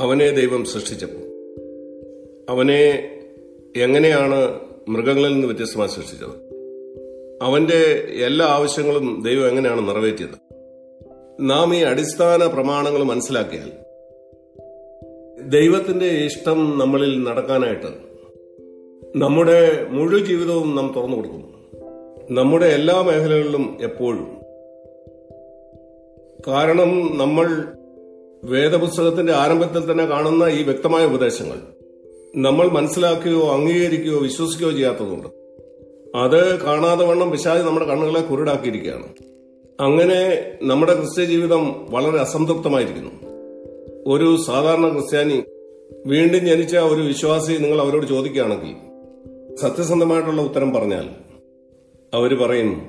അവനെ ദൈവം സൃഷ്ടിച്ചപ്പോൾ. അവനെ എങ്ങനെയാണ് മൃഗങ്ങളിൽ നിന്ന് വ്യത്യസ്തമായി സൃഷ്ടിച്ചത്? അവന്റെ എല്ലാ ആവശ്യങ്ങളും ദൈവം എങ്ങനെയാണ് നിറവേറ്റിയത്? നാം ഈ അടിസ്ഥാന പ്രമാണങ്ങൾ മനസ്സിലാക്കിയാൽ ദൈവത്തിന്റെ ഇഷ്ടം നമ്മളിൽ നടക്കാനായിട്ട് നമ്മുടെ മുഴുവൻ ജീവിതവും നാം തുറന്നു കൊടുക്കുന്നു. നമ്മുടെ എല്ലാ മേഖലകളിലും എപ്പോഴും. കാരണം നമ്മൾ വേദപുസ്തകത്തിന്റെ ആരംഭത്തിൽ തന്നെ കാണുന്ന ഈ വ്യക്തമായ ഉപദേശങ്ങൾ നമ്മൾ മനസ്സിലാക്കുകയോ അംഗീകരിക്കുകയോ വിശ്വസിക്കുകയോ ചെയ്യാത്തതുകൊണ്ട്. അത് കാണാതെ വണ്ണം പിശാച് നമ്മുടെ കണ്ണുകളെ കുരുടാക്കിയിരിക്കുകയാണ്. അങ്ങനെ നമ്മുടെ ക്രിസ്ത്യ ജീവിതം വളരെ അസംതൃപ്തമായിരിക്കുന്നു. ഒരു സാധാരണ ക്രിസ്ത്യാനി വീണ്ടും ജനിച്ച ഒരു വിശ്വാസി നിങ്ങൾ അവരോട് ചോദിക്കുകയാണെങ്കിൽ സത്യസന്ധമായിട്ടുള്ള ഉത്തരം പറഞ്ഞാൽ അവർ പറയും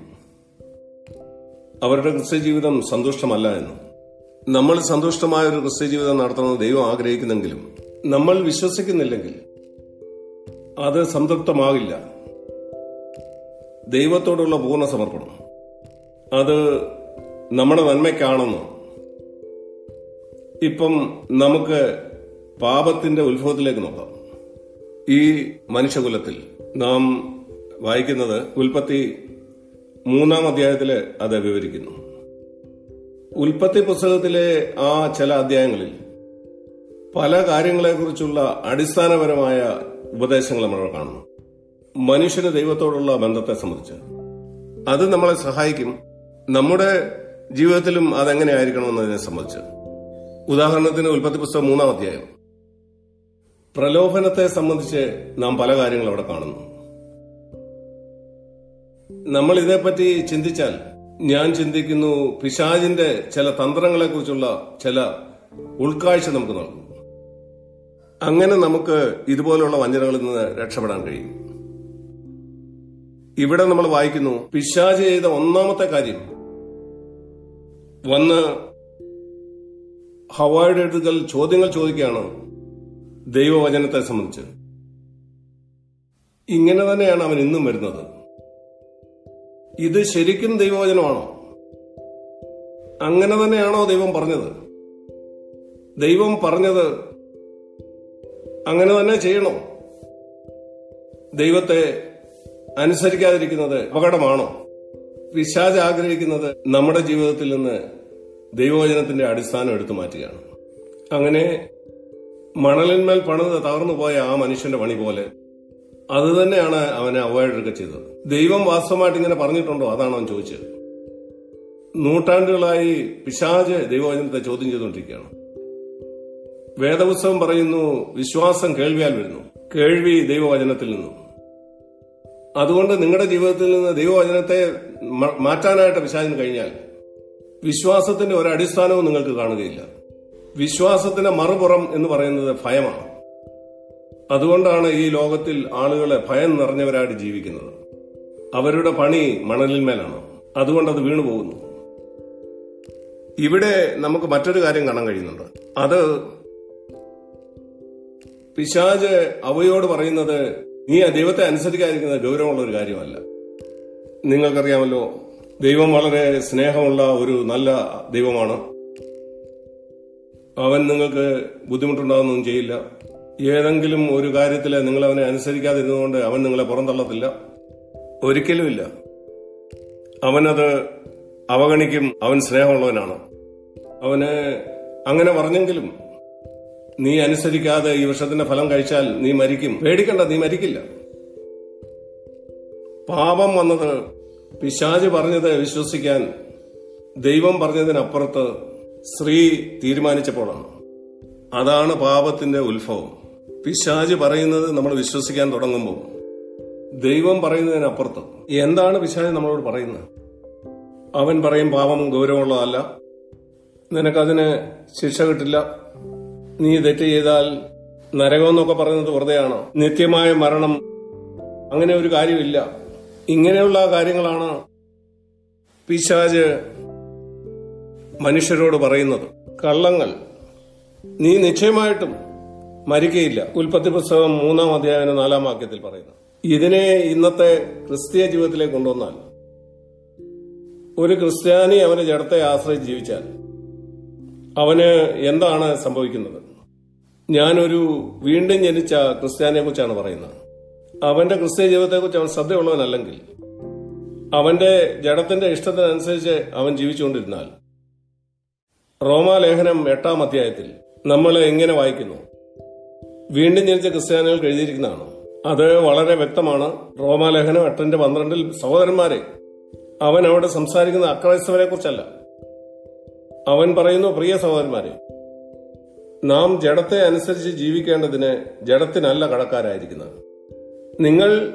അവരുടെ ക്രിസ്ത്യ ജീവിതം സന്തുഷ്ടമല്ല എന്ന്. നമ്മൾ സന്തുഷ്ടമായ ഒരു ക്രിസ്ത്യ ജീവിതം നടത്തണമെന്ന് ദൈവം ആഗ്രഹിക്കുന്നെങ്കിലും നമ്മൾ വിശ്വസിക്കുന്നില്ലെങ്കിൽ അത് സംതൃപ്തമാകില്ല. ദൈവത്തോടുള്ള പൂർണ സമർപ്പണം. അത് നമ്മുടെ നന്മയ്ക്കാണെന്ന്. ഇപ്പം നമുക്ക് പാപത്തിന്റെ ഉത്ഭവത്തിലേക്ക് നോക്കാം. ഈ മനുഷ്യകുലത്തിൽ നാം വായിക്കുന്നത് ഉൽപ്പത്തി മൂന്നാം അധ്യായത്തിൽ അത് വിവരിക്കുന്നു. ഉൽപ്പത്തി പുസ്തകത്തിലെ ആ ചില അധ്യായങ്ങളിൽ പല കാര്യങ്ങളെക്കുറിച്ചുള്ള അടിസ്ഥാനപരമായ ഉപദേശങ്ങൾ നമ്മൾ കാണുന്നു. മനുഷ്യന് ദൈവത്തോടുള്ള ബന്ധത്തെ സംബന്ധിച്ച്. അത് നമ്മളെ സഹായിക്കും. നമ്മുടെ ജീവിതത്തിലും അതെങ്ങനെ ആയിരിക്കണമെന്നതിനെ സംബന്ധിച്ച്. ഉദാഹരണത്തിന് ഉൽപ്പത്തി പുസ്തകം മൂന്നാം അധ്യായം. പ്രലോഭനത്തെ സംബന്ധിച്ച് നാം പല കാര്യങ്ങളും അവിടെ കാണുന്നു. നമ്മൾ ഇതേപ്പറ്റി ചിന്തിച്ചാൽ ഞാൻ ചിന്തിക്കുന്നു പിശാജിന്റെ ചില തന്ത്രങ്ങളെ കുറിച്ചുള്ള ചില ഉൾക്കാഴ്ച നമുക്ക് നൽകും അങ്ങനെ നമുക്ക് ഇതുപോലെയുള്ള വഞ്ചനകളിൽ നിന്ന് രക്ഷപ്പെടാൻ കഴിയും. ഇവിടെ നമ്മൾ വായിക്കുന്നു പിശാജ് ചെയ്ത ഒന്നാമത്തെ കാര്യം വന്ന് ഹവായുടെ അടുക്കൽ ചോദ്യങ്ങൾ ചോദിക്കുകയാണ് ദൈവവചനത്തെ സംബന്ധിച്ച്. ഇങ്ങനെ തന്നെയാണ് അവൻ ഇന്നും വരുന്നത്. ഇത് ശരിക്കും ദൈവവചനമാണോ? അങ്ങനെ തന്നെയാണോ ദൈവം പറഞ്ഞത്? ദൈവം പറഞ്ഞത് അങ്ങനെ തന്നെ ചെയ്യണോ? ദൈവത്തെ അനുസരിക്കാതിരിക്കുന്നത് അപകടമാണോ? പിശാജ് ആഗ്രഹിക്കുന്നത് നമ്മുടെ ജീവിതത്തിൽ നിന്ന് ദൈവവചനത്തിന്റെ അടിസ്ഥാനം എടുത്തു മാറ്റുകയാണ്. അങ്ങനെ മണലിന്മേൽ പണിത് തകർന്നു പോയ ആ മനുഷ്യന്റെ പണി പോലെ അത് തന്നെയാണ് അവനെ അവോയ്ഡ് ചെയ്തത്. ദൈവം വാസ്തവമായിട്ട് ഇങ്ങനെ പറഞ്ഞിട്ടുണ്ടോ? അതാണ് അവൻ ചോദിച്ചത്. നൂറ്റാണ്ടുകളായി പിശാജ് ദൈവവചനത്തെ ചോദ്യം ചെയ്തുകൊണ്ടിരിക്കുകയാണ്. വേദപുസ്തകം പറയുന്നു വിശ്വാസം കേൾവിയാൽ വരുന്നു. കേൾവി ദൈവവചനത്തിൽ നിന്നും. അതുകൊണ്ട് നിങ്ങളുടെ ജീവിതത്തിൽ നിന്ന് ദൈവവചനത്തെ മാറ്റാനായിട്ട് പിശാചിന് കഴിഞ്ഞാൽ വിശ്വാസത്തിന്റെ ഒരടിസ്ഥാനവും നിങ്ങൾക്ക് കാണുകയില്ല. വിശ്വാസത്തിന്റെ മറുപുറം എന്ന് പറയുന്നത് ഭയമാണ്. അതുകൊണ്ടാണ് ഈ ലോകത്തിൽ ആളുകളെ ഭയം നിറഞ്ഞവരായിട്ട് ജീവിക്കുന്നത്. അവരുടെ പണി മണലിന്മേലാണ് അതുകൊണ്ട് അത് വീണു പോകുന്നു. ഇവിടെ നമുക്ക് മറ്റൊരു കാര്യം കാണാൻ കഴിയുന്നുണ്ട്. അത് പിശാജ് അവയോട് പറയുന്നത് നീ ആ ദൈവത്തെ അനുസരിക്കാതിരിക്കുന്നത് ഗൗരവമുള്ള ഒരു കാര്യമല്ല. നിങ്ങൾക്കറിയാമല്ലോ ദൈവം വളരെ സ്നേഹമുള്ള ഒരു നല്ല ദൈവമാണ്. അവൻ നിങ്ങൾക്ക് ബുദ്ധിമുട്ടുണ്ടാകുന്നൊന്നും ചെയ്യില്ല. ഏതെങ്കിലും ഒരു കാര്യത്തിൽ നിങ്ങൾ അവനെ അനുസരിക്കാതിരുന്നുകൊണ്ട് അവൻ നിങ്ങളെ പുറന്തള്ളത്തില്ല? ഒരിക്കലുമില്ല. അവനത് അവഗണിക്കും അവൻ സ്നേഹമുള്ളവനാണ്. അവന് അങ്ങനെ പറഞ്ഞെങ്കിലും നീ അനുസരിക്കാതെ ഈ വിഷത്തിന്റെ ഫലം കഴിച്ചാൽ നീ മരിക്കും. പേടിക്കണ്ട നീ മരിക്കില്ല. പാപം വന്നത് പിശാജ് പറഞ്ഞത് വിശ്വസിക്കാൻ ദൈവം പറഞ്ഞതിനപ്പുറത്ത് സ്ത്രീ തീരുമാനിച്ചപ്പോഴാണ്. അതാണ് പാപത്തിന്റെ ഉത്ഭവം. പിശാജ് പറയുന്നത് നമ്മൾ വിശ്വസിക്കാൻ തുടങ്ങുമ്പോൾ ദൈവം പറയുന്നതിനപ്പുറത്ത് എന്താണ് പിശാജ് നമ്മളോട് പറയുന്നത്? അവൻ പറയും പാപം ഗൗരവമുള്ളതല്ല. നിനക്കതിന് ശിക്ഷ കിട്ടില്ല. നീ തെറ്റ് ചെയ്താൽ നരകം എന്നൊക്കെ പറയുന്നത് വെറുതെയാണ്? നിത്യമായ മരണം. അങ്ങനെ ഒരു കാര്യമില്ല. ഇങ്ങനെയുള്ള കാര്യങ്ങളാണ് പിശാജ് മനുഷ്യരോട് പറയുന്നത്. കള്ളങ്ങൾ. നീ നിശ്ചയമായിട്ടും മരിക്കയില്ല. ഉൽപ്പത്തി പുസ്തകം മൂന്നാം അധ്യായന നാലാം വാക്യത്തിൽ പറയുന്നു. ഇതിനെ ഇന്നത്തെ ക്രിസ്തീയ ജീവിതത്തിലേക്ക് കൊണ്ടുവന്നാൽ ഒരു ക്രിസ്ത്യാനി അവന്റെ ജഡത്തെ ആശ്രയിച്ച് ജീവിച്ചാൽ അവന് എന്താണ് സംഭവിക്കുന്നത്? ഞാനൊരു വീണ്ടും ജനിച്ച ക്രിസ്ത്യാനിയെ കുറിച്ചാണ് പറയുന്നത്. അവന്റെ ക്രിസ്ത്യ ജീവിതത്തെക്കുറിച്ച് അവൻ ശ്രദ്ധയുള്ളവനല്ലെങ്കിൽ അവന്റെ ജഡത്തിന്റെ ഇഷ്ടത്തിനനുസരിച്ച് അവൻ ജീവിച്ചുകൊണ്ടിരുന്നാൽ റോമാലേഖനം എട്ടാം അധ്യായത്തിൽ നമ്മൾ എങ്ങനെ വായിക്കുന്നു. വീണ്ടും ജനിച്ച ക്രിസ്ത്യാനികൾ എഴുതിയിരിക്കുന്നതാണ്? അത് വളരെ വ്യക്തമാണ്. റോമാലേഖനം എട്ടിന്റെ പന്ത്രണ്ടിൽ സഹോദരന്മാരെ അവൻ അവിടെ സംസാരിക്കുന്ന അക്രൈസ്തവരെ കുറിച്ചല്ല. അവൻ പറയുന്നു പ്രിയ സഹോദരന്മാരെ നാം ജഡത്തെ അനുസരിച്ച് ജീവിക്കേണ്ടതിന് ജഡത്തിനല്ല കടക്കാരായിരിക്കുന്നത്. നിങ്ങൾ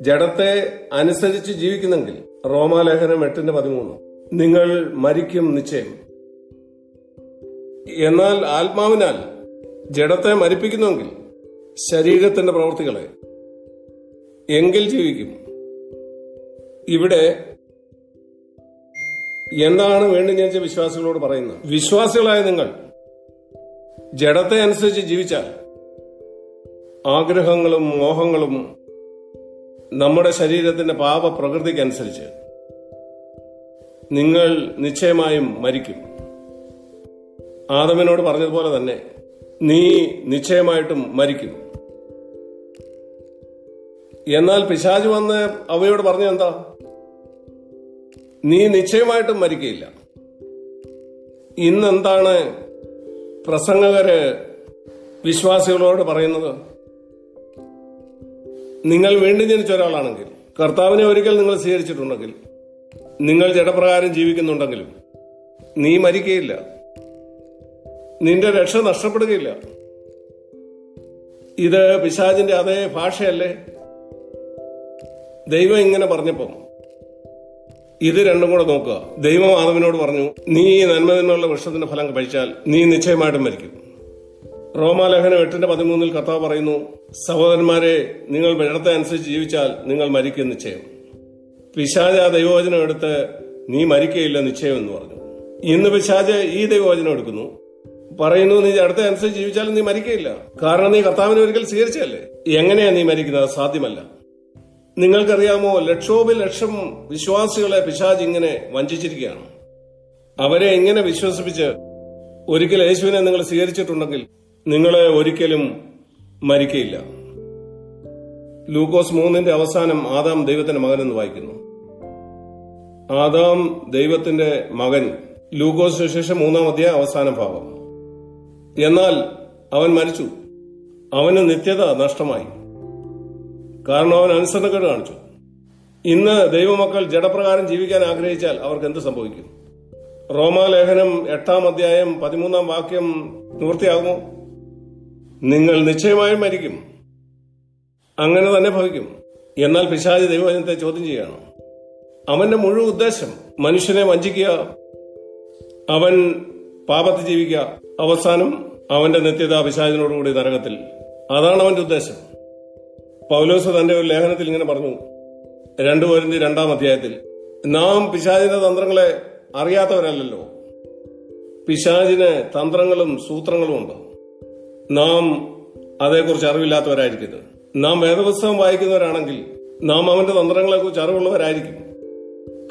ജഡത്തെ അനുസരിച്ച് ജീവിക്കുന്നെങ്കിൽ റോമാലേഖനം എട്ടിന്റെ പതിമൂന്ന് നിങ്ങൾ മരിക്കും നിശ്ചയം. എന്നാൽ ആത്മാവിനാൽ ജഡത്തെ മരിപ്പിക്കുന്നുവെങ്കിൽ ശരീരത്തിന്റെ പ്രവൃത്തികളെ എങ്കിൽ ജീവിക്കും. ഇവിടെ എന്താണ് വീണ്ടും ഞാൻ വിശ്വാസികളോട് പറയുന്നത്? വിശ്വാസികളായ നിങ്ങൾ ജഡത്തെ അനുസരിച്ച് ജീവിച്ചാൽ ആഗ്രഹങ്ങളും മോഹങ്ങളും നമ്മുടെ ശരീരത്തിന്റെ പാപ പ്രകൃതിക്കനുസരിച്ച് നിങ്ങൾ നിശ്ചയമായും മരിക്കും. ആദമിനോട് പറഞ്ഞതുപോലെ തന്നെ നീ നിശ്ചയമായിട്ടും മരിക്കും. എന്നാൽ പിശാജ് വന്ന് അവയോട് പറഞ്ഞു എന്താ നീ നിശ്ചയമായിട്ടും മരിക്കയില്ല. ഇന്നെന്താണ് പ്രസംഗകര് വിശ്വാസികളോട് പറയുന്നത്? നിങ്ങൾ വീണ്ടും ജനിച്ച ഒരാളാണെങ്കിൽ കർത്താവിനെ ഒരിക്കൽ നിങ്ങൾ സ്വീകരിച്ചിട്ടുണ്ടെങ്കിൽ നിങ്ങൾ ജഡപ്രകാരം ജീവിക്കുന്നുണ്ടെങ്കിലും നീ മരിക്കയില്ല. നിന്റെ രക്ഷ നഷ്ടപ്പെടുകയില്ല. ഇത് പിശാജിന്റെ അതേ ഭാഷയല്ലേ? ദൈവം ഇങ്ങനെ പറഞ്ഞപ്പം ഇത് രണ്ടും കൂടെ നോക്കുക. ദൈവം ആദവിനോട് പറഞ്ഞു നീ ഈ നന്മ നിന്നുള്ള വൃക്ഷത്തിന്റെ ഫലം കഴിച്ചാൽ നീ നിശ്ചയമായിട്ടും മരിക്കും. റോമാലേഖനം എട്ടിന്റെ പതിമൂന്നിൽ കർത്താവ് പറയുന്നു സഹോദരന്മാരെ നിങ്ങൾ വെള്ളത്തെ അനുസരിച്ച് ജീവിച്ചാൽ നിങ്ങൾ മരിക്കും നിശ്ചയം. പിശാജ് ദൈവവചനം എടുത്ത് നീ മരിക്കയില്ല നിശ്ചയം എന്ന് പറഞ്ഞു. ഇന്ന് പിശാജ് ഈ ദൈവവചനം എടുക്കുന്നു. പറയുന്നു നീ അടുത്ത അനുസരിച്ച് ജീവിച്ചാലും നീ മരിക്കയില്ല. കാരണം നീ കർത്താവിനെ ഒരിക്കൽ സ്വീകരിച്ചല്ലേ എങ്ങനെയാ നീ മരിക്കുന്നത്? സാധ്യമല്ല. നിങ്ങൾക്കറിയാമോ ലക്ഷോപലക്ഷം വിശ്വാസികളെ പിശാജ് ഇങ്ങനെ വഞ്ചിച്ചിരിക്കുകയാണ്. അവരെ എങ്ങനെ വിശ്വസിപ്പിച്ച് ഒരിക്കൽ യേശുവിനെ നിങ്ങൾ സ്വീകരിച്ചിട്ടുണ്ടെങ്കിൽ നിങ്ങളെ ഒരിക്കലും മരിക്കയില്ല. ലൂക്കോസ് മൂന്നിന്റെ അവസാനം ആദാം ദൈവത്തിന്റെ മകൻ എന്ന് വായിക്കുന്നു. ആദാം ദൈവത്തിന്റെ മകൻ ലൂക്കോസ് ശേഷം മൂന്നാം അധ്യായ അവസാന ഭാഗം. എന്നാൽ അവൻ മരിച്ചു. അവന് നിത്യത നഷ്ടമായി. കാരണം അവൻ അനുസരണക്കേട് കാണിച്ചു ഇന്ന് ദൈവമക്കൾ ജഡപ്രകാരം ജീവിക്കാൻ ആഗ്രഹിച്ചാൽ അവർക്ക് എന്ത് സംഭവിക്കും? റോമാലേഖനം എട്ടാം അധ്യായം പതിമൂന്നാം വാക്യം നിവൃത്തിയാകുമോ? നിങ്ങൾ നിശ്ചയമായും മരിക്കും. അങ്ങനെ തന്നെ ഭവിക്കും. എന്നാൽ പിശാചി ദൈവവചനത്തെ ചോദ്യം ചെയ്യുകയാണ്. അവന്റെ മുഴുവൻ ഉദ്ദേശം മനുഷ്യനെ വഞ്ചിക്കുക അവൻ പാപത്തിൽ ജീവിക്കുക. അവസാനം അവന്റെ നിത്യത പിശാചിനോടുകൂടി നരകത്തിൽ. അതാണ് അവന്റെ ഉദ്ദേശം. പൗലോസ് തന്റെ ഒരു ലേഖനത്തിൽ ഇങ്ങനെ പറഞ്ഞു. രണ്ടു പോരിന്റെ രണ്ടാം അധ്യായത്തിൽ നാം പിശാചിന്റെ തന്ത്രങ്ങളെ അറിയാത്തവരല്ലല്ലോ. പിശാചിന് തന്ത്രങ്ങളും സൂത്രങ്ങളും ഉണ്ട്. നാം അതേക്കുറിച്ച് അറിവില്ലാത്തവരായിരിക്കരുത്. നാം വേദപുസ്തകം വായിക്കുന്നവരാണെങ്കിൽ നാം അവന്റെ തന്ത്രങ്ങളെക്കുറിച്ച് അറിവുള്ളവരായിരിക്കും.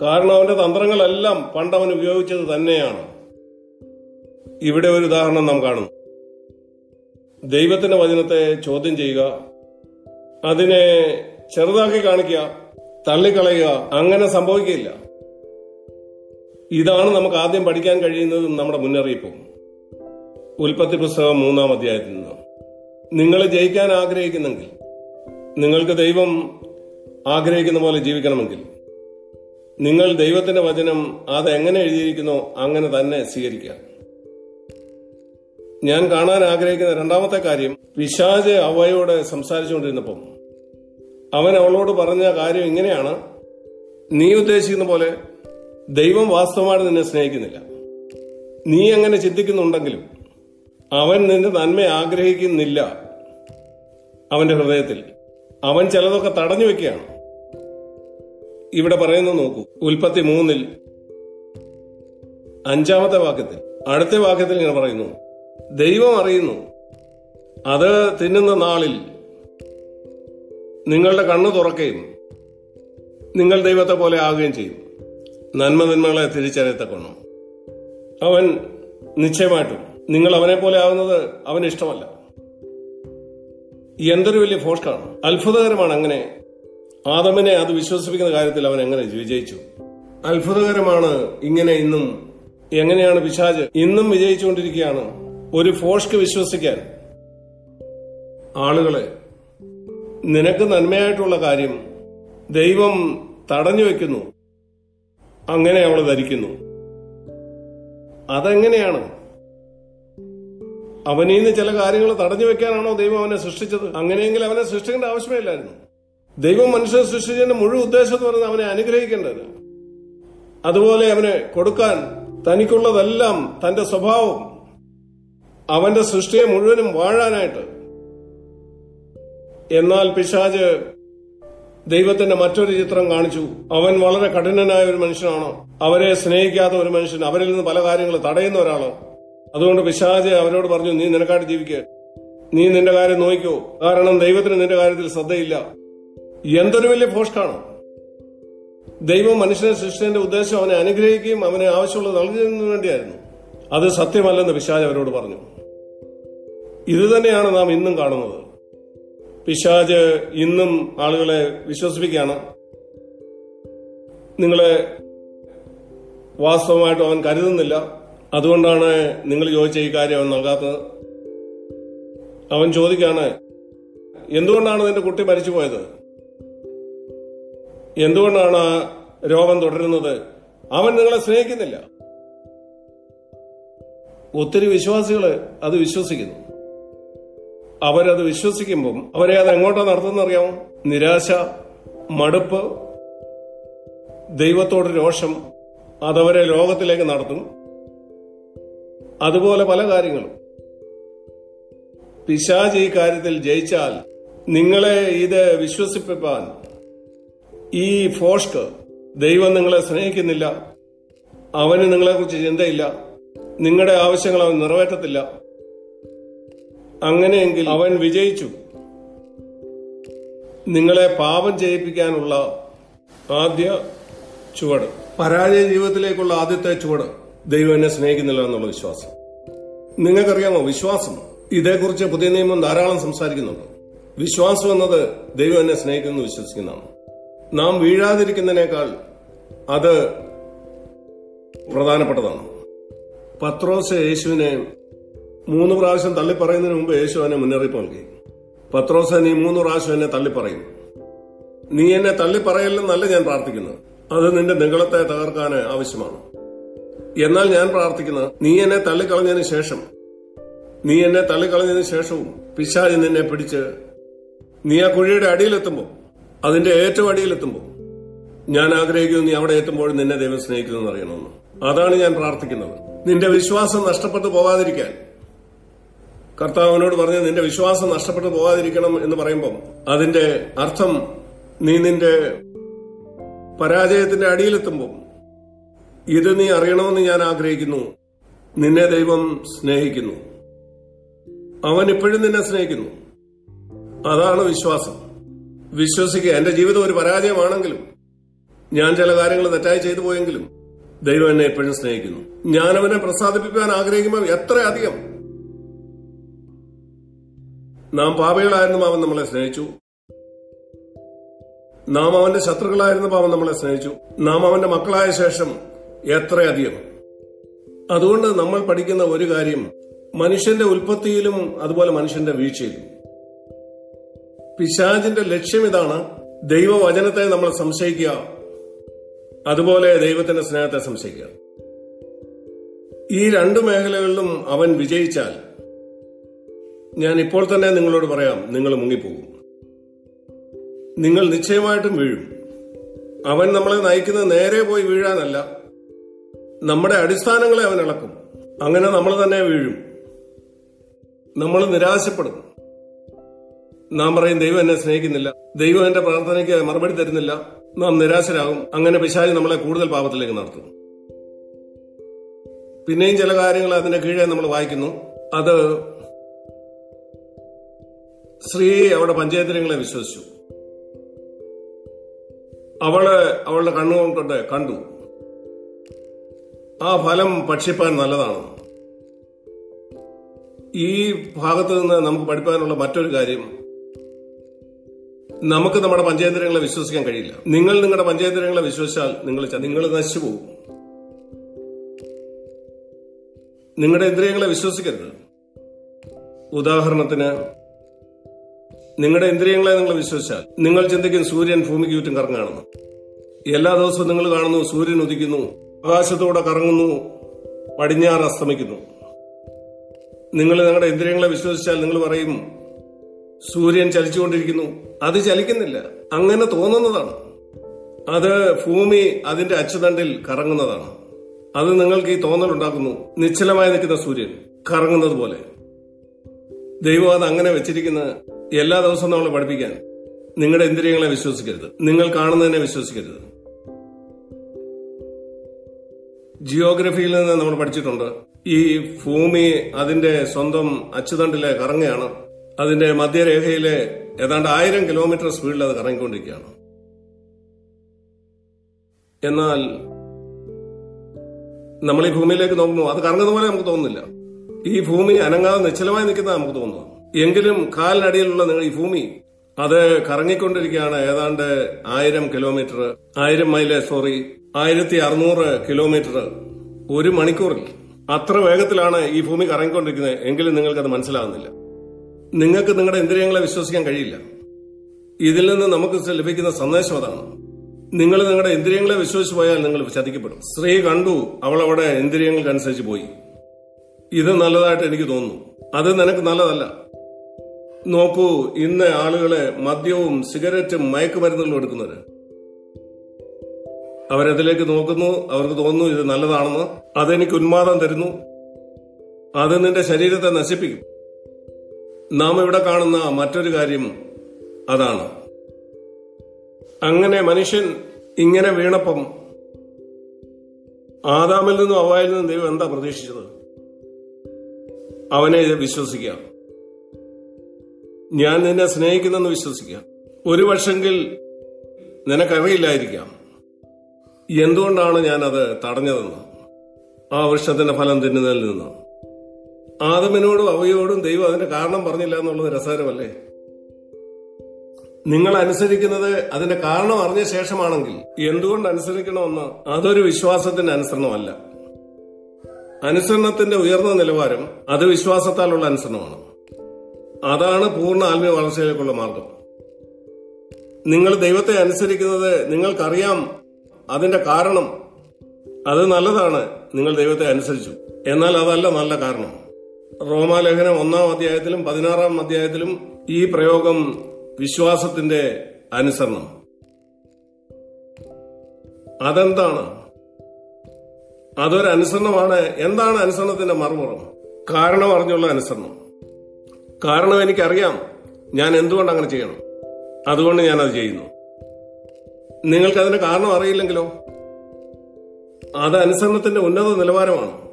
കാരണം അവന്റെ തന്ത്രങ്ങളെല്ലാം പണ്ട് അവൻ ഉപയോഗിച്ചത് തന്നെയാണ്. ഇവിടെ ഒരു ഉദാഹരണം നാം കാണുന്നു. ദൈവത്തിന്റെ വചനത്തെ ചോദ്യം ചെയ്യുക അതിനെ ചെറുതാക്കി കാണിക്കുക തള്ളിക്കളയുക അങ്ങനെ സംഭവിക്കില്ല ഇതാണ് നമുക്ക് ആദ്യം പഠിക്കാൻ കഴിയുന്നത് നമ്മുടെ മുന്നറിയിപ്പും. ഉൽപ്പത്തി പുസ്തകം മൂന്നാം അധ്യായത്തിൽ നിന്ന്. നിങ്ങൾ ജയിക്കാൻ ആഗ്രഹിക്കുന്നെങ്കിൽ നിങ്ങൾക്ക് ദൈവം ആഗ്രഹിക്കുന്ന പോലെ ജീവിക്കണമെങ്കിൽ നിങ്ങൾ ദൈവത്തിന്റെ വചനം അത് എങ്ങനെ എഴുതിയിരിക്കുന്നോ അങ്ങനെ തന്നെ സ്വീകരിക്കുക. ഞാൻ കാണാൻ ആഗ്രഹിക്കുന്ന രണ്ടാമത്തെ കാര്യം പിശാജ് അവയോട് സംസാരിച്ചുകൊണ്ടിരുന്നപ്പം. അവൻ അവളോട് പറഞ്ഞ കാര്യം ഇങ്ങനെയാണ്. നീ ഉദ്ദേശിക്കുന്ന പോലെ ദൈവം വാസ്തവമായിട്ട് നിന്നെ സ്നേഹിക്കുന്നില്ല. നീ അങ്ങനെ ചിന്തിക്കുന്നുണ്ടെങ്കിലും അവൻ നിന്റെ നന്മ ആഗ്രഹിക്കുന്നില്ല. അവന്റെ ഹൃദയത്തിൽ അവൻ ചിലതൊക്കെ തടഞ്ഞു വെക്കുകയാണ്. ഇവിടെ പറയുന്നത് നോക്കൂ. ഉൽപ്പത്തി മൂന്നിൽ അഞ്ചാമത്തെ വാക്യത്തിൽ അടുത്ത വാക്യത്തിൽ ഇങ്ങനെ പറയുന്നു. ദൈവം അറിയുന്നു. അത് തിന്നുന്ന നാളിൽ നിങ്ങളുടെ കണ്ണ് തുറക്കുകയും നിങ്ങൾ ദൈവത്തെ പോലെ ആകുകയും ചെയ്യും. നന്മ നന്മകളെ തിരിച്ചറിയത്തക്കണം അവൻ നിശ്ചയമായിട്ടും നിങ്ങൾ അവനെ പോലെ ആവുന്നത് അവന് ഇഷ്ടമല്ല. എന്തൊരു വലിയ ഫോഷ്കാണ്. അത്ഭുതകരമാണ് അങ്ങനെ. ആദമിനെ അത് വിശ്വസിപ്പിക്കുന്ന കാര്യത്തിൽ അവൻ എങ്ങനെ വിജയിച്ചു? അത്ഭുതകരമാണ് ഇങ്ങനെ ഇന്നും. എങ്ങനെയാണ് പിശാജ് ഇന്നും വിജയിച്ചുകൊണ്ടിരിക്കുകയാണ്? ഒരു ഫോഷ്ക്ക് വിശ്വസിക്കാൻ. ആളുകളെ നിനക്ക് നന്മയായിട്ടുള്ള കാര്യം ദൈവം തടഞ്ഞു വെക്കുന്നു. അങ്ങനെ അവൾ ധരിക്കുന്നു. അതെങ്ങനെയാണ്? അവനിൽ നിന്ന് ചില കാര്യങ്ങൾ തടഞ്ഞു വെക്കാനാണോ ദൈവം അവനെ സൃഷ്ടിച്ചത്? അങ്ങനെയെങ്കിൽ അവനെ സൃഷ്ടിക്കേണ്ട ആവശ്യമില്ലായിരുന്നു. ദൈവം മനുഷ്യനെ സൃഷ്ടിച്ചതിന്റെ മുഴുവൻ ഉദ്ദേശം എന്ന് പറയുന്നത് അവനെ അനുഗ്രഹിക്കേണ്ടത്. അതുപോലെ അവനെ കൊടുക്കാൻ തനിക്കുള്ളതെല്ലാം തന്റെ സ്വഭാവം അവന്റെ സൃഷ്ടിയെ മുഴുവനും വാഴാനായിട്ട്. എന്നാൽ പിശാജ് ദൈവത്തിന്റെ മറ്റൊരു ചിത്രം കാണിച്ചു. അവൻ വളരെ കഠിനനായ ഒരു മനുഷ്യനാണോ? അവരെ സ്നേഹിക്കാത്ത ഒരു മനുഷ്യൻ അവരിൽ നിന്ന് പല കാര്യങ്ങൾ തടയുന്ന ഒരാളോ? അതുകൊണ്ട് പിശാജ് അവരോട് പറഞ്ഞു നീ നിനക്കായിട്ട് ജീവിക്കുക നീ നിന്റെ കാര്യം നോക്കിക്കോ. കാരണം ദൈവത്തിന് നിന്റെ കാര്യത്തിൽ ശ്രദ്ധയില്ല. എന്തൊരു വലിയ പോസ്റ്റാണ് ദൈവം മനുഷ്യനെ സൃഷ്ടിച്ചതിന്റെ ഉദ്ദേശം അവനെ അനുഗ്രഹിക്കുകയും അവനെ ആവശ്യമുള്ളത് നൽകുന്നതിന് വേണ്ടിയായിരുന്നു. അത് സത്യമല്ലെന്ന് പിശാജ് അവരോട് പറഞ്ഞു. ഇത് തന്നെയാണ് നാം ഇന്നും കാണുന്നത്. പിശാജ് ഇന്നും ആളുകളെ വിശ്വസിപ്പിക്കുകയാണ്. നിങ്ങളെ വാസ്തവമായിട്ട് അവൻ കരുതുന്നില്ല. അതുകൊണ്ടാണ് നിങ്ങൾ ചോദിച്ച ഈ കാര്യം അവൻ നൽകാത്തത്. അവൻ ചോദിക്കാണ് എന്തുകൊണ്ടാണ് നിന്റെ കുട്ടി മരിച്ചു പോയത്? എന്തുകൊണ്ടാണ് രോഗം തുടരുന്നത്? അവൻ നിങ്ങളെ സ്നേഹിക്കുന്നില്ല. ഒത്തിരി വിശ്വാസികൾ അത് വിശ്വസിക്കുന്നു. അവരത് വിശ്വസിക്കുമ്പം അവരെ അത് എങ്ങോട്ടാ നടത്തുന്ന അറിയാമോ നിരാശ മടുപ്പ് ദൈവത്തോട് രോഷം അതവരെ ലോകത്തിലേക്ക് നടത്തും. അതുപോലെ പല കാര്യങ്ങളും. പിശാജ് ഈ കാര്യത്തിൽ ജയിച്ചാൽ നിങ്ങളെ ഇത് വിശ്വസിപ്പിക്കാൻ ഈ ഫോഷ്ക്ക് ദൈവം നിങ്ങളെ സ്നേഹിക്കുന്നില്ല. അവന് നിങ്ങളെക്കുറിച്ച് ചിന്തയില്ല. നിങ്ങളുടെ ആവശ്യങ്ങൾ അവൻ നിറവേറ്റത്തില്ല. അങ്ങനെയെങ്കിൽ അവൻ വിജയിച്ചു. നിങ്ങളെ പാപം ചെയ്യിപ്പിക്കാനുള്ള ആദ്യ ചുവട്. പരാജയ ജീവിതത്തിലേക്കുള്ള ആദ്യത്തെ ചുവട്. ദൈവം എന്നെ സ്നേഹിക്കുന്നില്ല എന്നുള്ള വിശ്വാസം. നിങ്ങൾക്കറിയാമോ വിശ്വാസം? ഇതേക്കുറിച്ച് പുതിയ നിയമം ധാരാളം സംസാരിക്കുന്നുണ്ട്. വിശ്വാസം എന്നത് ദൈവം എന്നെ സ്നേഹിക്കുന്നു വിശ്വസിക്കുന്നതാണ്. നാം വീഴാതിരിക്കുന്നതിനേക്കാൾ അത് പ്രധാനപ്പെട്ടതാണ്. പത്രോസ് യേശുവിനെ മൂന്ന് പ്രാവശ്യം തള്ളിപ്പറയുന്നതിന് മുമ്പ് യേശു അവനെ മുന്നറിയിപ്പ് നൽകി. പത്രോസ നീ മൂന്ന് പ്രാവശ്യം എന്നെ തള്ളിപ്പറയും നീ എന്നെ തള്ളിപ്പറയല്ലെന്നല്ല ഞാൻ പ്രാർത്ഥിക്കുന്നത് അത് നിന്റെ നിങ്ങളത്തെ തകർക്കാൻ ആവശ്യമാണ്. എന്നാൽ ഞാൻ പ്രാർത്ഥിക്കുന്നത് നീ എന്നെ തള്ളിക്കളഞ്ഞതിന് ശേഷം നീ എന്നെ തള്ളിക്കളഞ്ഞതിന് ശേഷവും പിശാജ് നിന്നെ പിടിച്ച് നീ ആ കുഴിയുടെ അടിയിലെത്തുമ്പോൾ അതിന്റെ ഏറ്റവും അടിയിലെത്തുമ്പോൾ ഞാൻ ആഗ്രഹിക്കുന്നു നീ അവിടെ എത്തുമ്പോൾ നിന്നെ ദൈവം സ്നേഹിക്കുന്നു അറിയണമെന്ന്. അതാണ് ഞാൻ പ്രാർത്ഥിക്കുന്നത്. നിന്റെ വിശ്വാസം നഷ്ടപ്പെട്ടു പോകാതിരിക്കാൻ കർത്താവിനോട് പറഞ്ഞ് നിന്റെ വിശ്വാസം നഷ്ടപ്പെട്ടു പോകാതിരിക്കണം എന്ന് പറയുമ്പം അതിന്റെ അർത്ഥം നീ നിന്റെ പരാജയത്തിന്റെ അടിയിലെത്തുമ്പോൾ ഇത് നീ അറിയണമെന്ന് ഞാൻ ആഗ്രഹിക്കുന്നു. നിന്നെ ദൈവം സ്നേഹിക്കുന്നു. അവൻ ഇപ്പോഴും നിന്നെ സ്നേഹിക്കുന്നു. അതാണ് വിശ്വാസം. വിശ്വസിക്കുക. എന്റെ ജീവിതം ഒരു പരാജയമാണെങ്കിലും ഞാൻ ചില കാര്യങ്ങൾ തെറ്റായി ചെയ്തു പോയെങ്കിലും ദൈവം എന്നെ എപ്പോഴും സ്നേഹിക്കുന്നു. ഞാൻ അവനെ പ്രസാദിപ്പിക്കാൻ ആഗ്രഹിക്കുമ്പോൾ എത്ര അധികം നാം പാപികളായിരുന്നു പാവം നമ്മളെ സ്നേഹിച്ചു. നാം അവന്റെ ശത്രുക്കളായിരുന്നു പാവം നമ്മളെ സ്നേഹിച്ചു. നാം അവന്റെ മക്കളായ ശേഷം എത്രയധികം. അതുകൊണ്ട് നമ്മൾ പഠിക്കുന്ന ഒരു കാര്യം മനുഷ്യന്റെ ഉൽപ്പത്തിയിലും അതുപോലെ മനുഷ്യന്റെ വീഴ്ചയിലും. പിശാചിന്റെ ലക്ഷ്യം ഇതാണ് ദൈവവചനത്തെ നമ്മൾ സംശയിക്കുക അതുപോലെ ദൈവത്തിന്റെ സ്നേഹത്തെ സംശയിക്കുക. ഈ രണ്ടു മേഖലകളിലും അവൻ വിജയിച്ചാൽ ഞാൻ ഇപ്പോൾ തന്നെ നിങ്ങളോട് പറയാം നിങ്ങൾ മുങ്ങിപ്പോകും. നിങ്ങൾ നിശ്ചയമായിട്ടും വീഴും. അവൻ നമ്മളെ നയിക്കുന്നത് നേരെ പോയി വീഴാനല്ല. നമ്മുടെ അടിസ്ഥാനങ്ങളെ അവൻ ഇളക്കും. അങ്ങനെ നമ്മൾ തന്നെ വീഴും. നമ്മൾ നിരാശപ്പെടും. നാം പറയും ദൈവം എന്നെ സ്നേഹിക്കുന്നില്ല. ദൈവം എന്റെ പ്രാർത്ഥനയ്ക്ക് മറുപടി തരുന്നില്ല. നാം നിരാശരാകും. അങ്ങനെ പിശാചി നമ്മളെ കൂടുതൽ പാപത്തിലേക്ക് നടത്തും. പിന്നെയും ചില കാര്യങ്ങൾ അതിന്റെ കീഴെ നമ്മൾ വായിക്കുന്നു. അത് സ്ത്രീ അവിടെ പഞ്ചേന്ദ്രങ്ങളെ വിശ്വസിച്ചു. അവൾ അവളുടെ കണ്ണുകൊണ്ട് കണ്ടു ആ ഫലം ഭക്ഷിപ്പാൻ നല്ലതാണ്. ഈ ഭാഗത്ത് നിന്ന് നമുക്ക് പഠിപ്പാനുള്ള മറ്റൊരു കാര്യം നമുക്ക് നമ്മുടെ പഞ്ചേന്ദ്രങ്ങളെ വിശ്വസിക്കാൻ കഴിയില്ല. നിങ്ങൾ നിങ്ങളുടെ പഞ്ചേന്ദ്രങ്ങളെ വിശ്വസിച്ചാൽ നിങ്ങൾ നിങ്ങൾ നശിച്ചു പോകും. നിങ്ങളുടെ ഇന്ദ്രിയങ്ങളെ വിശ്വസിക്കരുത്. ഉദാഹരണത്തിന് നിങ്ങളുടെ ഇന്ദ്രിയങ്ങളെ നിങ്ങൾ വിശ്വസിച്ചാൽ നിങ്ങൾ ചിന്തിക്കും സൂര്യൻ ഭൂമിക്ക് ചുറ്റും കറങ്ങുകയാണെന്ന്. എല്ലാ ദിവസവും നിങ്ങൾ കാണുന്നു സൂര്യൻ ഉദിക്കുന്നു ആകാശത്തൂടെ കറങ്ങുന്നു പടിഞ്ഞാറ് അസ്തമിക്കുന്നു. നിങ്ങൾ നിങ്ങളുടെ ഇന്ദ്രിയങ്ങളെ വിശ്വസിച്ചാൽ നിങ്ങൾ പറയും സൂര്യൻ ചലിച്ചുകൊണ്ടിരിക്കുന്നു. അത് ചലിക്കുന്നില്ല അങ്ങനെ തോന്നുന്നതാണ്. അത് ഭൂമി അതിന്റെ അച്ചുതണ്ടിൽ കറങ്ങുന്നതാണ്. അത് നിങ്ങൾക്ക് ഈ തോന്നലുണ്ടാക്കുന്നു നിശ്ചലമായി നിൽക്കുന്ന സൂര്യൻ കറങ്ങുന്നത് പോലെ. ദൈവം അത് അങ്ങനെ വെച്ചിരിക്കുന്നത് എല്ലാ ദിവസവും നമ്മൾ പഠിപ്പിക്കാൻ. നിങ്ങളുടെ ഇന്ദ്രിയങ്ങളെ വിശ്വസിക്കരുത്. നിങ്ങൾ കാണുന്നതിനെ വിശ്വസിക്കരുത്. ജിയോഗ്രഫിയിൽ നിന്ന് നമ്മൾ പഠിച്ചിട്ടുണ്ട് ഈ ഭൂമി അതിന്റെ സ്വന്തം അച്ചുതണ്ടിലെ കറങ്ങുകയാണ് അതിന്റെ മധ്യരേഖയിലെ ഏതാണ്ട് ആയിരം കിലോമീറ്റർ സ്പീഡിൽ അത് കറങ്ങിക്കൊണ്ടിരിക്കുകയാണ്. എന്നാൽ നമ്മൾ ഈ ഭൂമിയിലേക്ക് നോക്കുമ്പോൾ അത് കറങ്ങുന്ന പോലെ നമുക്ക് തോന്നുന്നില്ല. ഈ ഭൂമി അനങ്ങാതെ നിശ്ചലമായി നിൽക്കുന്ന നമുക്ക് തോന്നുന്നു എങ്കിലും കാലിനടിയിലുള്ള നിങ്ങൾ ഈ ഭൂമി അത് കറങ്ങിക്കൊണ്ടിരിക്കുകയാണ് ഏതാണ്ട് ആയിരം കിലോമീറ്റർ ആയിരം മൈൽ സോറി ആയിരത്തി അറുന്നൂറ് കിലോമീറ്റർ ഒരു മണിക്കൂറിൽ. അത്ര വേഗത്തിലാണ് ഈ ഭൂമി കറങ്ങിക്കൊണ്ടിരിക്കുന്നത് എങ്കിലും നിങ്ങൾക്കത് മനസ്സിലാകുന്നില്ല നിങ്ങൾക്ക് നിങ്ങളുടെ ഇന്ദ്രിയങ്ങളെ വിശ്വസിക്കാൻ കഴിയില്ല. ഇതിൽ നിന്ന് നമുക്ക് ലഭിക്കുന്ന സന്ദേശം അതാണ്. നിങ്ങൾ നിങ്ങളുടെ ഇന്ദ്രിയങ്ങളെ വിശ്വസിച്ച് പോയാൽ നിങ്ങൾ ചതിക്കപ്പെടും. സ്ത്രീ കണ്ടു അവൾ അവിടെ ഇന്ദ്രിയങ്ങൾക്കനുസരിച്ച് പോയി. ഇത് നല്ലതായിട്ട് എനിക്ക് തോന്നുന്നു. അത് നിനക്ക് നല്ലതല്ല. നോക്കൂ ഇന്ന് ആളുകളെ മദ്യവും സിഗരറ്റും മയക്കുമരുന്നുകളും എടുക്കുന്നവര് അവരതിലേക്ക് നോക്കുന്നു അവർക്ക് തോന്നുന്നു ഇത് നല്ലതാണെന്ന്. അതെനിക്ക് ഉന്മാദം തരുന്നു. അത് നിന്റെ ശരീരത്തെ നശിപ്പിക്കും. നാം ഇവിടെ കാണുന്ന മറ്റൊരു കാര്യം അതാണ്. അങ്ങനെ മനുഷ്യൻ ഇങ്ങനെ വീണപ്പം ആദാമിൽ നിന്നും അവായിൽ നിന്നും ദൈവം എന്താ പ്രതീക്ഷിച്ചത്? അവനെ വിശ്വസിക്കുക ഞാൻ നിന്നെ സ്നേഹിക്കുന്നെന്ന് വിശ്വസിക്കുക ഒരു പക്ഷെങ്കിൽ നിനക്കറിയില്ലായിരിക്കാം. എന്തുകൊണ്ടാണ് ഞാൻ അത് തടഞ്ഞതെന്ന്? ആ വൃക്ഷത്തിന്റെ ഫലം തിന്നുന്നതിൽ നിന്ന്? ആദമിനോടും അവയോടും ദൈവം അതിന്റെ കാരണം പറഞ്ഞില്ല എന്നുള്ളത് രസകരമല്ലേ? നിങ്ങൾ അനുസരിക്കുന്നത് അതിന്റെ കാരണം അറിഞ്ഞ ശേഷമാണെങ്കിൽ എന്തുകൊണ്ട് അനുസരിക്കണമെന്ന് അതൊരു വിശ്വാസത്തിന്റെ അനുസരണമല്ല. അനുസരണത്തിന്റെ ഉയർന്ന നിലവാരം അത് വിശ്വാസത്താലുള്ള അനുസരണമാണ്. അതാണ് പൂർണ ആത്മീയ വളർച്ചയിലേക്കുള്ള മാർഗം. നിങ്ങൾ ദൈവത്തെ അനുസരിക്കുന്നത് നിങ്ങൾക്കറിയാം. അതിന്റെ കാരണം അത് നല്ലതാണ്. നിങ്ങൾ ദൈവത്തെ അനുസരിച്ചു. എന്നാൽ അതല്ല നല്ല കാരണം. റോമാലേഖനം ഒന്നാം അധ്യായത്തിലും പതിനാറാം അധ്യായത്തിലും ഈ പ്രയോഗം വിശ്വാസത്തിന്റെ അനുസരണം. അതെന്താണ്? അതൊരു അനുസരണമാണ്. എന്താണ് അനുസരണത്തിന്റെ മറുപുറം? കാരണം അറിഞ്ഞുള്ള അനുസരണം. കാരണം എനിക്കറിയാം. ഞാൻ എന്തുകൊണ്ട് അങ്ങനെ ചെയ്യണം? അതുകൊണ്ട് ഞാൻ അത് ചെയ്യുന്നു. നിങ്ങൾക്ക് അതിന്റെ കാരണം അറിയില്ലെങ്കിലോ? അത് അനുസരണത്തിന്റെ ഉന്നത നിലവാരമാണ്.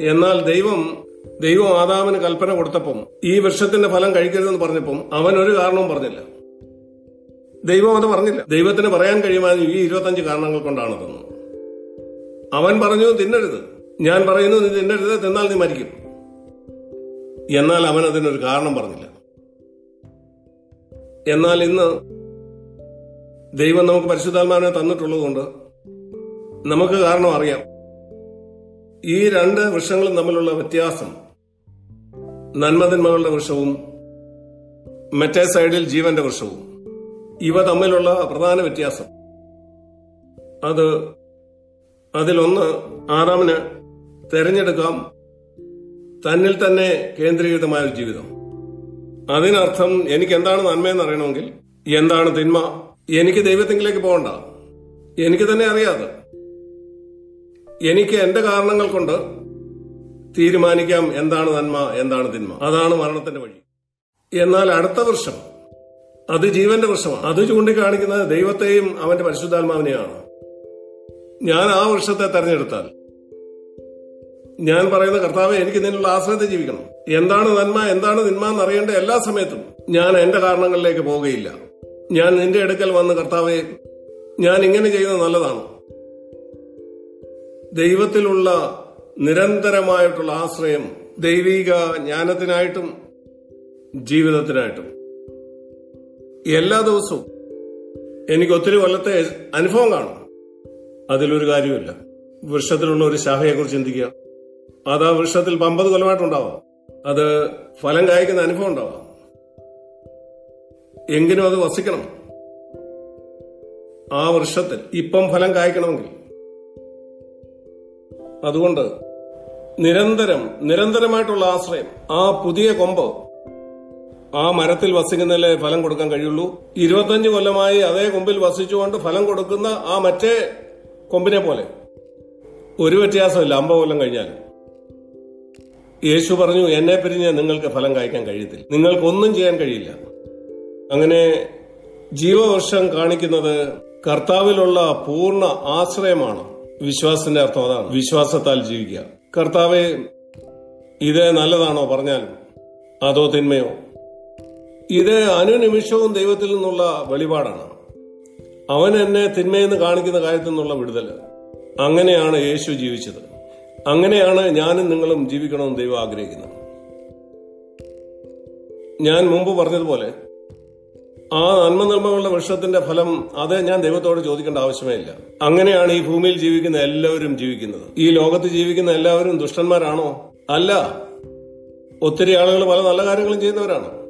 എന്നാൽ ദൈവം ദൈവം ആദാമിന് കൽപ്പന കൊടുത്തപ്പം ഈ വൃക്ഷത്തിന്റെ ഫലം കഴിക്കരുതെന്ന് പറഞ്ഞപ്പം അവൻ ഒരു കാരണവും പറഞ്ഞില്ല. ദൈവം അത് പറഞ്ഞില്ല. ദൈവത്തിന് പറയാൻ കഴിയുമായിരുന്നു ഈ ഇരുപത്തഞ്ച് കാരണങ്ങൾ കൊണ്ടാണ് തന്നു അവൻ പറഞ്ഞു തിന്നരുത്. ഞാൻ പറയുന്നു നീ തിന്നരുത്. തിന്നാൽ നീ മരിക്കും. എന്നാൽ അവൻ അതിനൊരു കാരണം പറഞ്ഞില്ല. എന്നാൽ ഇന്ന് ദൈവം നമുക്ക് പരിശുദ്ധാത്മാവിനെ തന്നിട്ടുള്ളതുകൊണ്ട് നമുക്ക് കാരണം അറിയാം. ഈ രണ്ട് വൃക്ഷങ്ങളും തമ്മിലുള്ള വ്യത്യാസം നന്മതിന്മകളുടെ വൃക്ഷവും മറ്റേ സൈഡിൽ ജീവന്റെ വൃക്ഷവും ഇവ തമ്മിലുള്ള പ്രധാന വ്യത്യാസം. അത് അതിലൊന്ന് ആറാമിന് തെരഞ്ഞെടുക്കാം. തന്നിൽ തന്നെ കേന്ദ്രീകൃതമായ ഒരു ജീവിതം. അതിനർത്ഥം എനിക്ക് എന്താണ് നന്മയെന്ന് അറിയണമെങ്കിൽ എന്താണ് തിന്മ? എനിക്ക് ദൈവത്തിങ്കിലേക്ക് പോകണ്ട. എനിക്ക് തന്നെ അറിയാതെ. എനിക്ക് എന്റെ കാരണങ്ങൾ കൊണ്ട് തീരുമാനിക്കാം എന്താണ് നന്മ എന്താണ് തിന്മ. അതാണ് മരണത്തിന്റെ വഴി. എന്നാൽ അടുത്ത വർഷം അത് ജീവന്റെ വർഷമാണ്. അത് ചൂണ്ടിക്കാണിക്കുന്നത് ദൈവത്തെയും അവന്റെ പരിശുദ്ധാത്മാവിനെയാണ്. ഞാൻ ആ വർഷത്തെ തെരഞ്ഞെടുത്താൽ ഞാൻ പറയുന്ന കർത്താവെ എനിക്ക് നിന്നുള്ള ആശ്രയത്തെ ജീവിക്കണം. എന്താണ് നന്മ എന്താണ് നിന്മ എന്നറിയേണ്ട എല്ലാ സമയത്തും ഞാൻ എന്റെ കാരണങ്ങളിലേക്ക് പോവുകയില്ല. ഞാൻ നിന്റെ അടുക്കൽ വന്ന് കർത്താവെ ഞാൻ ഇങ്ങനെ ചെയ്യുന്നത് നല്ലതാണ്. ദൈവത്തിലുള്ള നിരന്തരമായിട്ടുള്ള ആശ്രയം ദൈവിക ജ്ഞാനത്തിനായിട്ടും ജീവിതത്തിനായിട്ടും. എല്ലാ ദിവസവും എനിക്ക് ഒത്തിരി കൊല്ലത്തെ അനുഭവം കാണും. അതിലൊരു കാര്യമില്ല വൃക്ഷത്തിലുള്ള ഒരു ശാഖയെക്കുറിച്ച് ചിന്തിക്കുക. അത് ആ വൃക്ഷത്തിൽ പമ്പത് കൊല്ലമായിട്ടുണ്ടാവാം അത് ഫലം കായ്ക്കുന്ന അനുഭവം ഉണ്ടാവാം എങ്കിലും അത് വസിക്കണം. ആ വൃക്ഷത്തിൽ ഇപ്പം ഫലം കായ്ക്കണമെങ്കിൽ. അതുകൊണ്ട് നിരന്തരം നിരന്തരമായിട്ടുള്ള ആശ്രയം ആ പുതിയ കൊമ്പ് ആ മരത്തിൽ വസിക്കുന്നതിലെ ഫലം കൊടുക്കാൻ കഴിയുള്ളൂ. ഇരുപത്തഞ്ച് കൊല്ലമായി അതേ കൊമ്പിൽ വസിച്ചുകൊണ്ട് ഫലം കൊടുക്കുന്ന ആ മറ്റേ കൊമ്പിനെ പോലെ ഒരു വ്യത്യാസമില്ല. അമ്പത് കൊല്ലം കഴിഞ്ഞാലും. യേശു പറഞ്ഞു എന്നെ പിരിഞ്ഞ് നിങ്ങൾക്ക് ഫലം കായ്ക്കാൻ കഴിയത്തില്ല. നിങ്ങൾക്കൊന്നും ചെയ്യാൻ കഴിയില്ല. അങ്ങനെ ജീവവർഷം കാണിക്കുന്നത് കർത്താവിലുള്ള പൂർണ ആശ്രയമാണ്. വിശ്വാസത്തിന്റെ അർത്ഥം അതാണ്. വിശ്വാസത്താൽ ജീവിക്കുക. കർത്താവെ ഇത് നല്ലതാണോ പറഞ്ഞാൽ അതോ തിന്മയോ? ഇത് അനുനിമിഷവും ദൈവത്തിൽ നിന്നുള്ള വെളിപാടാണ്. അവൻ എന്നെ തിന്മയെന്ന് കാണിക്കുന്ന കാര്യത്തിൽ നിന്നുള്ള വിടുതൽ അങ്ങനെയാണ് യേശു ജീവിച്ചത്. അങ്ങനെയാണ് ഞാനും നിങ്ങളും ജീവിക്കണമെന്ന് ദൈവം ആഗ്രഹിക്കുന്നത്. ഞാൻ മുമ്പ് പറഞ്ഞതുപോലെ ആ നന്മനിർമ്മങ്ങളുടെ വൃക്ഷത്തിന്റെ ഫലം അത് ഞാൻ ദൈവത്തോട് ചോദിക്കേണ്ട ആവശ്യമേ ഇല്ല. അങ്ങനെയാണ് ഈ ഭൂമിയിൽ ജീവിക്കുന്ന എല്ലാവരും ജീവിക്കുന്നത്. ഈ ലോകത്ത് ജീവിക്കുന്ന എല്ലാവരും ദുഷ്ടന്മാരാണോ? അല്ല. ഒത്തിരി ആളുകൾ പല നല്ല കാര്യങ്ങളും ചെയ്യുന്നവരാണ്.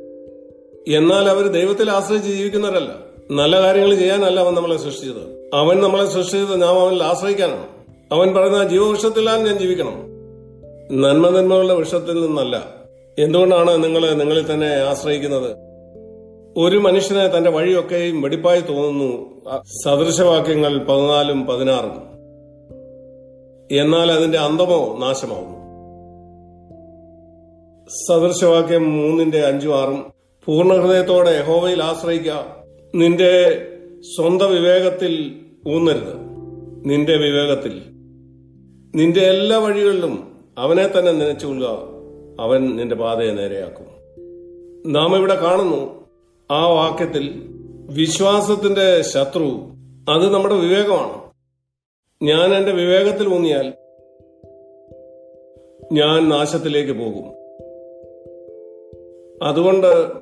എന്നാൽ അവർ ദൈവത്തിൽ ആശ്രയിച്ച് ജീവിക്കുന്നവരല്ല. നല്ല കാര്യങ്ങൾ ചെയ്യാനല്ല അവൻ നമ്മളെ സൃഷ്ടിച്ചത്. അവൻ നമ്മളെ സൃഷ്ടിച്ചത് നാം അവനിൽ ആശ്രയിക്കാനാണ്. അവൻ പറയുന്ന ജീവവൃക്ഷത്തിലാണ് ഞാൻ ജീവിക്കണം. നന്മ നന്മകളുടെ വൃക്ഷത്തിൽ നിന്നല്ല. എന്തുകൊണ്ടാണ് നിങ്ങൾ നിങ്ങളിൽ തന്നെ ആശ്രയിക്കുന്നത്? ഒരു മനുഷ്യനെ തന്റെ വഴിയൊക്കെയും വെടിപ്പായി തോന്നുന്നു. സദൃശവാക്യങ്ങൾ പതിനാലും പതിനാറും. എന്നാൽ അതിന്റെ അന്തമോ നാശമാവുന്നു. സദൃശവാക്യം മൂന്നിന്റെ അഞ്ചും ആറും. പൂർണ ഹൃദയത്തോടെ യഹോവയിൽ ആശ്രയിക്കുക നിന്റെ സ്വന്തം വിവേകത്തിൽ ഊന്നരുത്. നിന്റെ വിവേകത്തിൽ നിന്റെ എല്ലാ വഴികളിലും അവനെ തന്നെ നനച്ചുകൊള്ളുക അവൻ നിന്റെ പാതയെ നേരെയാക്കും. നാം ഇവിടെ കാണുന്നു ആ വാക്യത്തിൽ വിശ്വാസത്തിന്റെ ശത്രു അത് നമ്മുടെ വിവേകമാണ്. ഞാൻ എന്റെ വിവേകത്തിൽ ഊന്നിയാൽ ഞാൻ നാശത്തിലേക്ക് പോകും. അതുകൊണ്ട്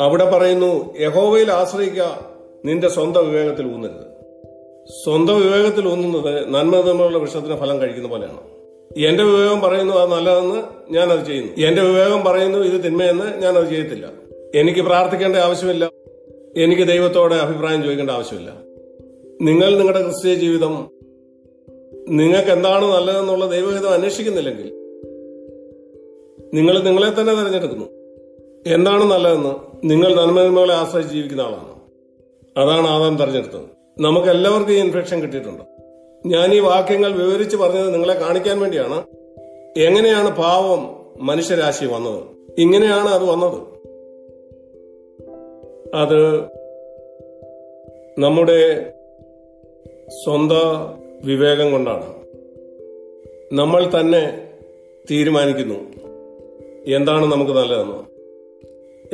അവിടെ പറയുന്നു യഹോവയിൽ ആശ്രയിക്കുക നിന്റെ സ്വന്തം വിവേകത്തിൽ ഊന്നരുത്. സ്വന്തം വിവേകത്തിൽ ഒന്നുന്നത് നന്മ തമ്മിലുള്ള ഫലം കഴിക്കുന്ന പോലെയാണ്. എന്റെ വിവേകം പറയുന്നു അത് നല്ലതെന്ന് ഞാൻ അത് ചെയ്യുന്നു. എന്റെ വിവേകം പറയുന്നു ഇത് തിന്മയെന്ന് ഞാൻ അത് ചെയ്യത്തില്ല. എനിക്ക് പ്രാർത്ഥിക്കേണ്ട ആവശ്യമില്ല. എനിക്ക് ദൈവത്തോടെ അഭിപ്രായം ചോദിക്കേണ്ട ആവശ്യമില്ല. നിങ്ങൾ നിങ്ങളുടെ ക്രിസ്തീയ ജീവിതം നിങ്ങൾക്ക് എന്താണ് നല്ലതെന്നുള്ള ദൈവഹിതം അന്വേഷിക്കുന്നില്ലെങ്കിൽ നിങ്ങൾ നിങ്ങളെ തന്നെ തിരഞ്ഞെടുക്കുന്നു. എന്താണ് നല്ലതെന്ന് നിങ്ങൾ നന്മനന്മകളെ ആശ്രയിച്ച് ജീവിക്കുന്ന ആളാണ്. അതാണ് ആദാം തെരഞ്ഞെടുത്തത്. നമുക്ക് എല്ലാവർക്കും ഈ ഇൻഫെക്ഷൻ കിട്ടിയിട്ടുണ്ട്. ഞാൻ ഈ വാക്യങ്ങൾ വിവരിച്ച് പറഞ്ഞത് നിങ്ങളെ കാണിക്കാൻ വേണ്ടിയാണ്. എങ്ങനെയാണ് പാവം മനുഷ്യരാശി വന്നത്? ഇങ്ങനെയാണ് അത് വന്നത്. അത് നമ്മുടെ സ്വന്ത വിവേകം കൊണ്ടാണ്. നമ്മൾ തന്നെ തീരുമാനിക്കുന്നു എന്താണ് നമുക്ക് നല്ലതെന്ന്.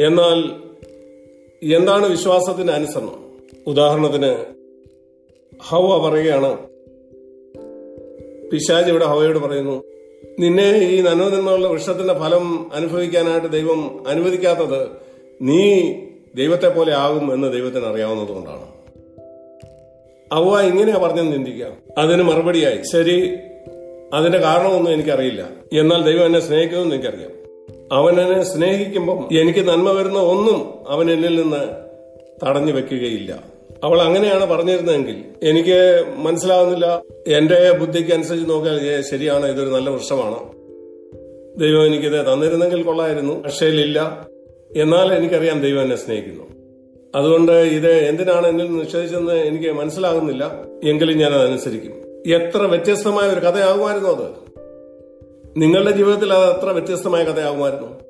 എന്നാൽ എന്താണ് വിശ്വാസത്തിന് അനുസരണം? ഉദാഹരണത്തിന് ഹവ പറയുകയാണ്. പിശാജ് ഇവിടെ ഹവയോട് പറയുന്നു നിന്നെ ഈ നന്മനന്മകളുടെ വൃക്ഷത്തിന്റെ ഫലം അനുഭവിക്കാനായിട്ട് ദൈവം അനുവദിക്കാത്തത് നീ ദൈവത്തെ പോലെ ആകും എന്ന് ദൈവത്തിന് അറിയാവുന്നതുകൊണ്ടാണ് അവ ഇങ്ങനെയാ പറഞ്ഞു നിന്ദിക്കാം അതിന് മറുപടിയായി ശരി അതിന്റെ കാരണമൊന്നും എനിക്കറിയില്ല. എന്നാൽ ദൈവം എന്നെ സ്നേഹിക്കുമെന്ന് എനിക്കറിയാം. അവൻ എന്നെ സ്നേഹിക്കുമ്പം എനിക്ക് നന്മ വരുന്ന ഒന്നും അവൻ എന്നിൽ നിന്ന് തടഞ്ഞു വെക്കുകയില്ല. അവൾ അങ്ങനെയാണ് പറഞ്ഞിരുന്നതെങ്കിൽ എനിക്ക് മനസ്സിലാവുന്നില്ല. എന്റെ ബുദ്ധിക്ക് അനുസരിച്ച് നോക്കിയാൽ ശരിയാണ് ഇതൊരു നല്ല വൃക്ഷമാണ്. ദൈവം എനിക്കിത് തന്നിരുന്നെങ്കിൽ കൊള്ളായിരുന്നു അക്ഷയിലില്ല എന്നാൽ എനിക്കറിയാം ദൈവം എന്നെ സ്നേഹിക്കുന്നു. അതുകൊണ്ട് ഇത് എന്തിനാണ് എന്നിൽ നിഷേധിച്ചെന്ന് എനിക്ക് മനസ്സിലാകുന്നില്ല. എങ്കിലും ഞാൻ അതനുസരിക്കും എത്ര വ്യത്യസ്തമായ ഒരു കഥയാകുമായിരുന്നു അത്. നിങ്ങളുടെ ജീവിതത്തിൽ അത് എത്ര വ്യത്യസ്തമായ കഥയാകുമായിരുന്നു.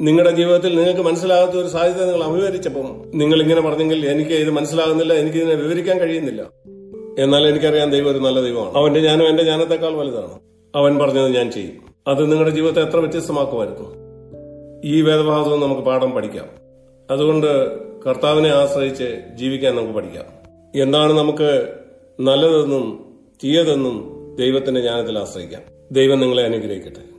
നിങ്ങളുടെ ജീവിതത്തിൽ നിങ്ങൾക്ക് മനസ്സിലാകാത്ത ഒരു സാധ്യത നിങ്ങൾ അഭിമുഖീകരിച്ചപ്പം നിങ്ങൾ ഇങ്ങനെ പറഞ്ഞെങ്കിൽ എനിക്ക് ഇത് മനസ്സിലാകുന്നില്ല എനിക്ക് ഇതിനെ വിവരിക്കാൻ കഴിയുന്നില്ല. എന്നാൽ എനിക്കറിയാം ദൈവം ഒരു നല്ല ദൈവമാണ്. അവന്റെ ജ്ഞാനം എന്റെ ജ്ഞാനത്തെക്കാൾ വലുതാണ്. അവൻ പറഞ്ഞത് ഞാൻ ചെയ്യും. അത് നിങ്ങളുടെ ജീവിതത്തെ എത്ര വ്യത്യസ്തമാക്കുമായിരുന്നു. ഈ വേദഭാഗത്ത് നമുക്ക് പാഠം പഠിക്കാം. അതുകൊണ്ട് കർത്താവിനെ ആശ്രയിച്ച് ജീവിക്കാൻ നമുക്ക് പഠിക്കാം. എന്താണ് നമുക്ക് നല്ലതെന്നും തീയതെന്നും ദൈവത്തിന്റെ ജ്ഞാനത്തിൽ ആശ്രയിക്കാം. ദൈവം നിങ്ങളെ അനുഗ്രഹിക്കട്ടെ.